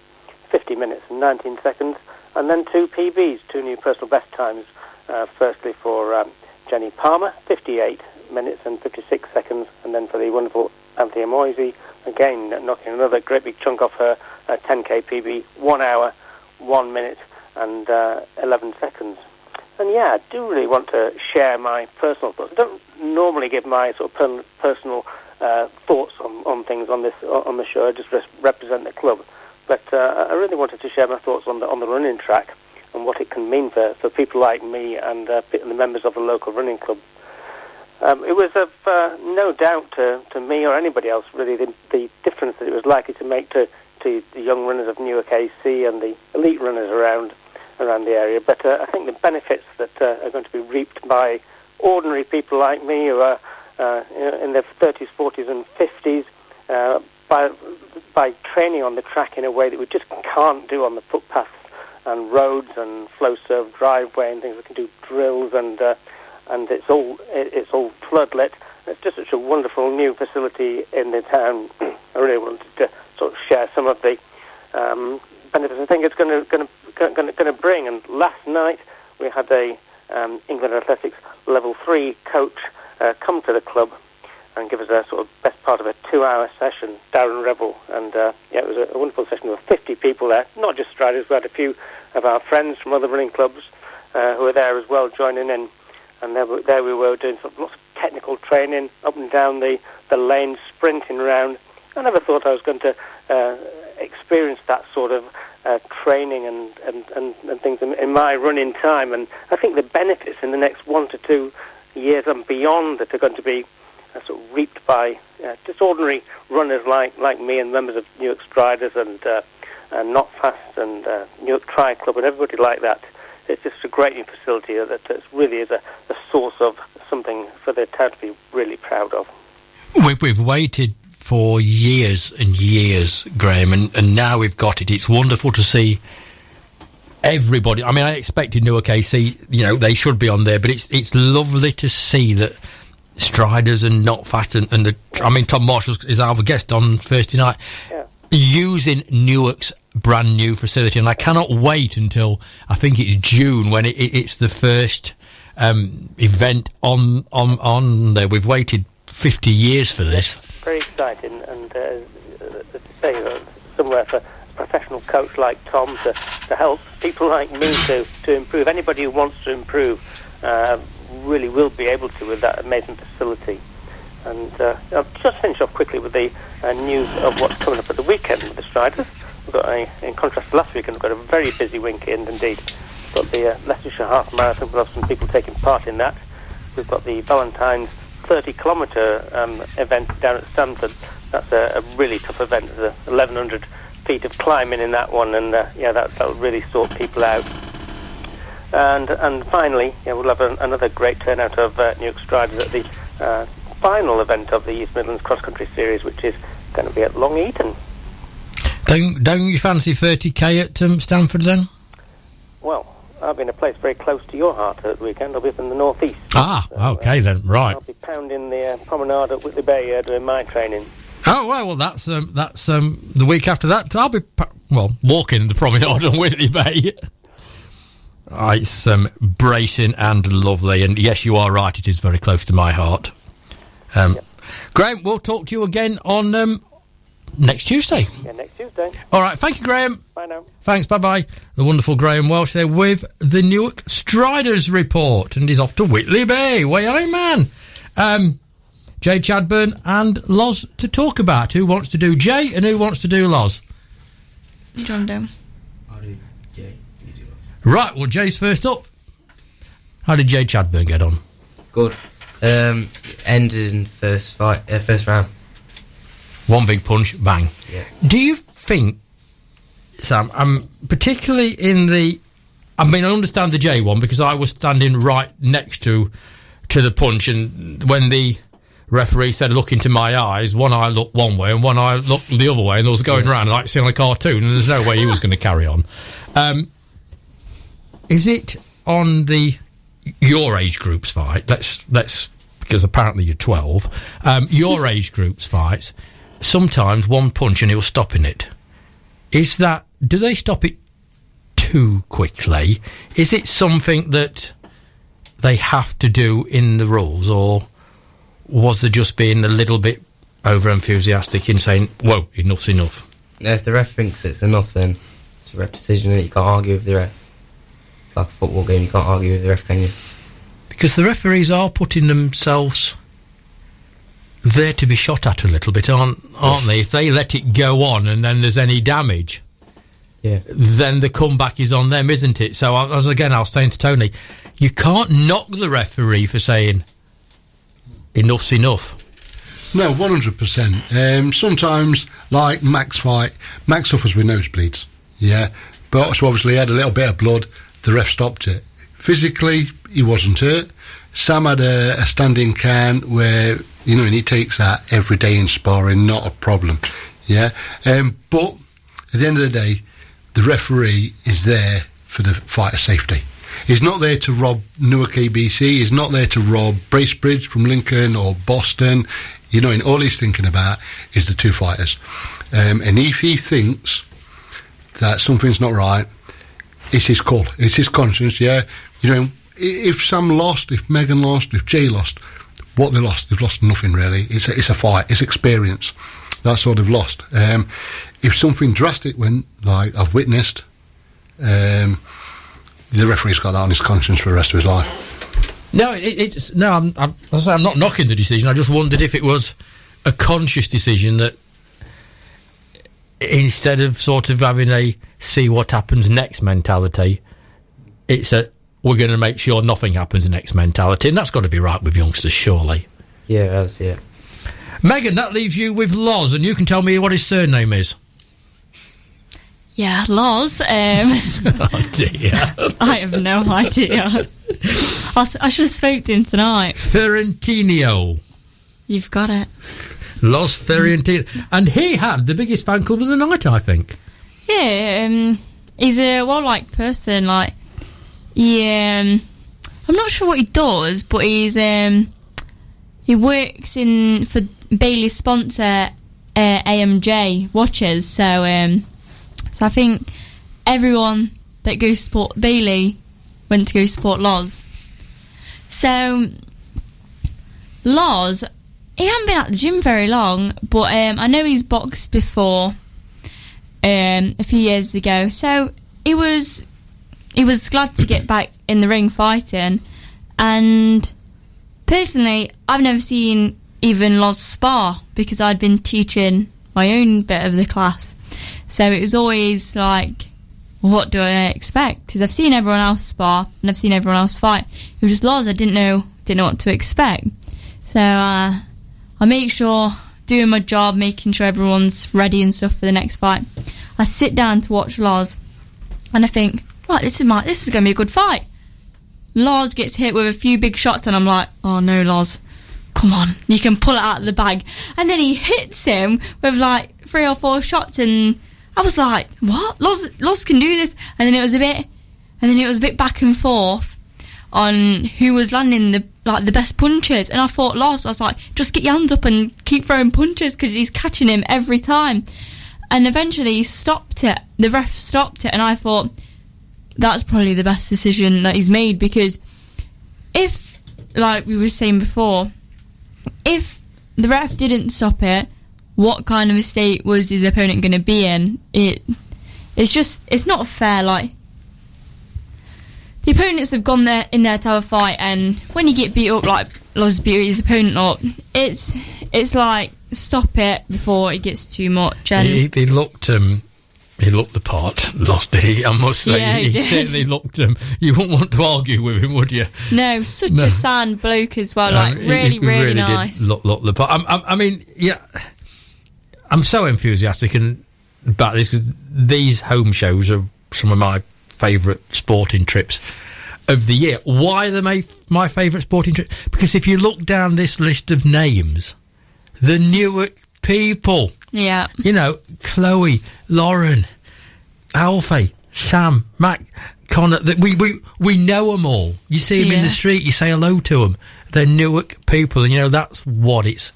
50 minutes and 19 seconds, and then two PBs, two new personal best times. Uh, firstly for um, Jenny Palmer, 58 minutes and 56 seconds, and then for the wonderful Anthea Moisey, again knocking another great big chunk off her uh, 10k PB, one hour, one minute and uh, 11 seconds. And yeah, I do really want to share my personal thoughts. I don't normally give my sort of personal uh, thoughts on, on things on this on the show. I just represent the club. But uh, I really wanted to share my thoughts on the on the running track and what it can mean for, for people like me and uh, the members of the local running club. Um, it was of uh, no doubt to, to me or anybody else really the, the difference that it was likely to make to, to the young runners of Newark AC and the elite runners around around the area. But uh, I think the benefits that uh, are going to be reaped by ordinary people like me who are uh, in their 30s, 40s, and 50s uh, by by training on the track in a way that we just can't do on the footpaths and roads and flow serve driveway and things. We can do drills and uh, and it's all it's all floodlit. It's just such a wonderful new facility in the town. I really wanted to sort of share some of the um, benefits I think it's going to bring. And last night we had a um, England Athletics level three coach uh, come to the club and give us a sort of best part of a two-hour session, Darren Rebel, and uh, yeah, it was a, wonderful session. Were 50 people there, not just striders. We had a few of our friends from other running clubs uh, who were there as well, joining in, and there, we- there we were doing sort of lots of technical training up and down the the lane, sprinting around. I never thought I was going to uh, experience that sort of uh, training and, and, and, and things in, in my running time. And I think the benefits in the next one to two years and beyond that are going to be uh, sort of reaped by uh, just ordinary runners like, like me and members of Newark Striders and, uh, and Not Fast and uh, York Tri Club and everybody like that. It's just a great new facility that, that really is a, a source of something for the town to be really proud of. We've waited for years and years, Graham, and, and now we've got it. It's wonderful to see everybody. I mean, I expected Newark AC, you know, they should be on there, but it's it's lovely to see that Striders and Not Fast and, and the. I mean, Tom Marshall is our guest on Thursday night, using Newark's brand new facility, and I cannot wait until I think it's June when it, it, it's the first um, event on on on there. We've waited fifty years for this. very exciting and uh, uh, to say uh, somewhere for a professional coach like Tom to, to help people like me to, to improve. Anybody who wants to improve uh, really will be able to with that amazing facility. And uh, I'll just finish off quickly with the uh, news of what's coming up at the weekend with the Striders. We've got a, in contrast to last weekend, we've got a very busy weekend indeed. We've got the uh, Leicestershire Half Marathon, we'll have some people taking part in that. We've got the Valentine's 30 kilometre um, event down at Stamford. That's a, a really tough event. There's 1,100 feet of climbing in that one, and uh, yeah, that, that'll really sort people out. And and finally, yeah, we'll have an, another great turnout of uh, Newark Striders at the uh, final event of the East Midlands Cross Country Series, which is going to be at Long Eaton. Don't don't you fancy thirty k at um, Stamford then? Well, I'll be in a place very close to your heart at the weekend. I'll be up in the northeast. Ah, okay then, right. I'll be pounding the uh, promenade at Whitley Bay uh, doing my training. Oh well, well that's um, that's um, the week after that. I'll be pa- well walking the promenade on Whitley Bay. Ah, it's um, bracing and lovely, and yes, you are right. It is very close to my heart. Um, Graham, we'll talk to you again on um, next Tuesday. Yeah, next Tuesday. All right, thank you, Graham. Bye now. Thanks, bye bye. The wonderful Graham Welsh there with the Newark Striders report, and he's off to Whitley Bay. Way aye, man. Um, Jay Chadburn and Loz to talk about. Who wants to do Jay and who wants to do Loz? You don't do. Right, well, Jay's first up. How did Jay Chadburn get on? Good. Um, ended in first fight, uh, first round. One big punch, bang. Yeah. Do you think, Sam, um, particularly in the, I mean, I understand the J one because I was standing right next to to the punch, and when the referee said, "Look into my eyes," one eye looked one way and one eye looked the other way, and I was going around like seeing a cartoon, and there's no way he was going to carry on. Um, is it on the your age group's fight? Let's let's because apparently you're 12. Um, your age group's fights. Sometimes one punch and he'll stop in it. Is that do they stop it too quickly? Is it something that they have to do in the rules, or was there just being a little bit over enthusiastic in saying, "Whoa, enough's enough"? If the ref thinks it's enough, then it's a ref decision, and you can't argue with the ref. It's like a football game; you can't argue with the ref, can you? Because the referees are putting themselves there to be shot at a little bit, aren't aren't they? If they let it go on and then there's any damage, Yeah. then the comeback is on them, isn't it? So, I, as again, I was saying to Tony, you can't knock the referee for saying enough's enough. No, one hundred percent. Um Sometimes, like Max fight, Max suffers with nosebleeds. Yeah, but so obviously he had a little bit of blood. The ref stopped it. Physically, he wasn't hurt. Sam had a, a standing can where you know, and he takes that every day in sparring, not a problem. Yeah, um, but at the end of the day, the referee is there for the fighter's safety. He's not there to rob Newark ABC. He's not there to rob Bracebridge from Lincoln or Boston. You know, and all he's thinking about is the two fighters. Um, and if he thinks that something's not right, it's his call. It's his conscience. Yeah, you know, if Sam lost, if Megan lost, if Jay lost, what they lost, they've lost nothing really. It's a, it's a fight. It's experience. That's all they've lost. Um, if something drastic went, like I've witnessed, um, the referee's got that on his conscience for the rest of his life. No, it, it's no. I'm, I'm, I'm not knocking the decision. I just wondered if it was a conscious decision that instead of sort of having a see what happens next mentality, it's a we're going to make sure nothing happens in next mentality, and that's got to be right with youngsters, surely. Yeah, it has, yeah. Megan, that leaves you with Loz, and you can tell me what his surname is. Yeah, Loz. Um, oh dear, I have no idea. I should have spoke to him tonight. Ferentino. You've got it. Loz Ferentino, and he had the biggest fan club of the night, I think. Yeah, um, he's a well-liked person. Like, he, um, I'm not sure what he does, but he's um, he works in for Bailey's sponsor, uh, AMJ watches. So, um, so I think everyone that goes to support Bailey went to go support Loz. So, Loz, he hasn't been at the gym very long, but um, I know he's boxed before um, a few years ago. So he was he was glad to get back in the ring fighting. And personally, I've never seen even Loz spar because I'd been teaching my own bit of the class. So it was always like, what do I expect? Because I've seen everyone else spar and I've seen everyone else fight. It was just Loz. I didn't know didn't know what to expect. So uh, I make sure doing my job, making sure everyone's ready and stuff for the next fight. I sit down to watch Lars, and I think, right, this is my this is going to be a good fight. Lars gets hit with a few big shots, and I'm like, oh no, Lars, come on, you can pull it out of the bag. And then he hits him with like three or four shots, and I was like, what? Lars, Lars can do this. And then it was a bit, and then it was a bit back and forth on who was landing the like the best punches. And I thought, Lars, I was like, just get your hands up and keep throwing punches because he's catching him every time. And eventually he stopped it. The ref stopped it, and I thought that's probably the best decision that he's made because if, like we were saying before, if the ref didn't stop it, what kind of a state was his opponent going to be in? It, it's just, it's not fair. Like the opponents have gone there in there to have a fight, and when you get beat up like beat his opponent up, it's it's like stop it before it gets too much. And He, he looked um, he looked the part, lost he? I must say, Yeah, he, he certainly looked him. You wouldn't want to argue with him, would you? No, such No. a sound bloke as well. Like Um, he- really, he really, did nice. look, look the part. I'm, I'm, I mean, yeah, I'm so enthusiastic and about this because these home shows are some of my favourite sporting trips of the year. Why are they my, my favourite sporting trip? Because if you look down this list of names, the Newark people, yeah. you know, Chloe, Lauren, Alfie, Sam, Mac, Connor, that we, we, we know them all. You see them in the street, you say hello to them. They're Newark people, and you know, that's what it's,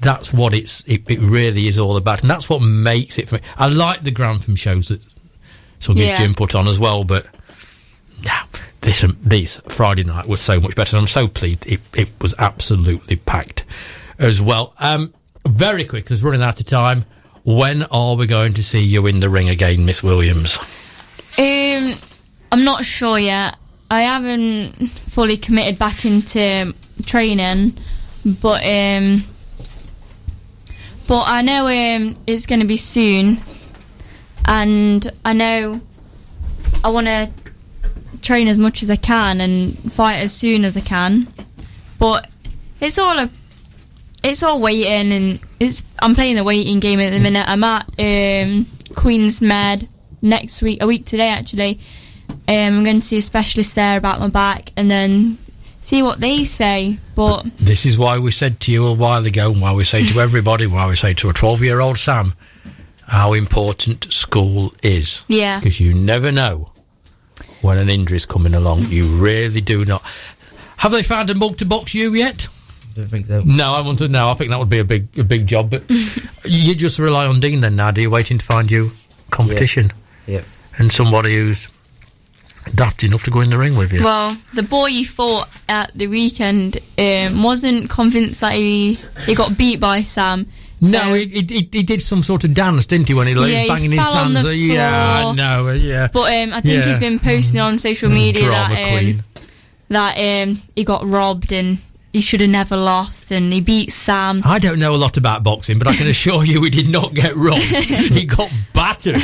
that's what it's, it, it really is all about. And that's what makes it for me. I like the Grantham shows that Suggy's Yeah. Gym put on as well, but yeah, this, this Friday night was so much better. And I'm so pleased it, it was absolutely packed as well. Um, very quick, it's running out of time. When are we going to see you in the ring again, Miss Williams? Um, I'm not sure yet. I haven't fully committed back into training, but um, but I know um, it's going to be soon, and I know I want to train as much as I can and fight as soon as I can. But it's all a, it's all waiting, and it's I'm playing the waiting game at the minute. I'm at um, Queen's Med next week, a week today actually. Um, I'm going to see a specialist there about my back, and then see what they say. But This is why we said to you a while ago, and why we say to everybody, why we say to a 12 year old Sam, how important school is. yeah, Because you never know when an injury's coming along. You really do not. Have they found a mug to box you yet? Don't think so. No, I want to know. I think that would be a big, a big job. But you just rely on Dean then, now, do you? Waiting to find you competition Yep. and somebody who's daft enough to go in the ring with you. Well, the boy he fought at the weekend um, wasn't convinced that he he got beat by Sam. no, he, he, he did some sort of dance, didn't he, when he was Yeah, he banging his fell on hands? the Uh, Yeah, I floor. know. uh, Yeah. But um, I think Yeah. he's been posting on social media Drama that um, queen. that um, he got robbed and he should have never lost, and he beat Sam. I don't know a lot about boxing, but I can assure you he did not get robbed. he got battered.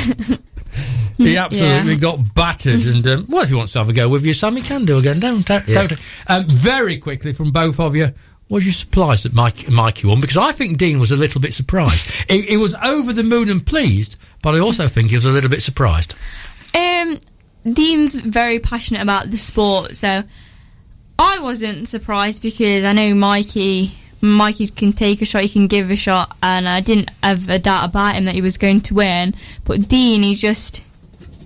He absolutely Yeah. got battered. And, um, well, if he wants to have a go with you, Sam, he can do again. Don't, don't, Yeah. don't. Um, very quickly from both of you, was you surprised that Mike, Mikey won? Because I think Dean was a little bit surprised. he, he was over the moon and pleased, but I also think he was a little bit surprised. Um, Dean's very passionate about the sport, so I wasn't surprised because I know Mikey. Mikey can take a shot, he can give a shot, and I didn't have a doubt about him that he was going to win. But Dean, he just,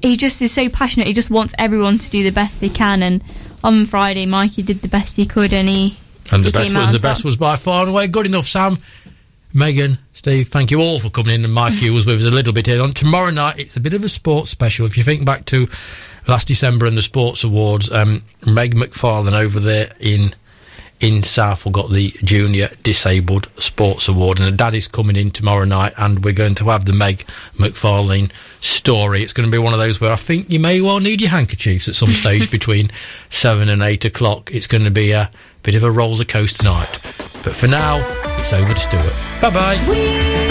he just is so passionate. He just wants everyone to do the best they can. And on Friday, Mikey did the best he could, and he And the he best was the best was by far and away good enough, Sam. Megan, Steve, thank you all for coming in. And Mikey was with us a little bit here. On tomorrow night, it's a bit of a sports special. If you think back to last December in the sports awards, um, Meg McFarlane over there in in Southwell got the Junior Disabled Sports Award, and the daddy's coming in tomorrow night, and we're going to have the Meg McFarlane story. It's going to be one of those where I think you may well need your handkerchiefs at some stage between seven and eight o'clock. It's going to be a bit of a roller coaster night. But for now, it's over to Stuart. Bye bye. We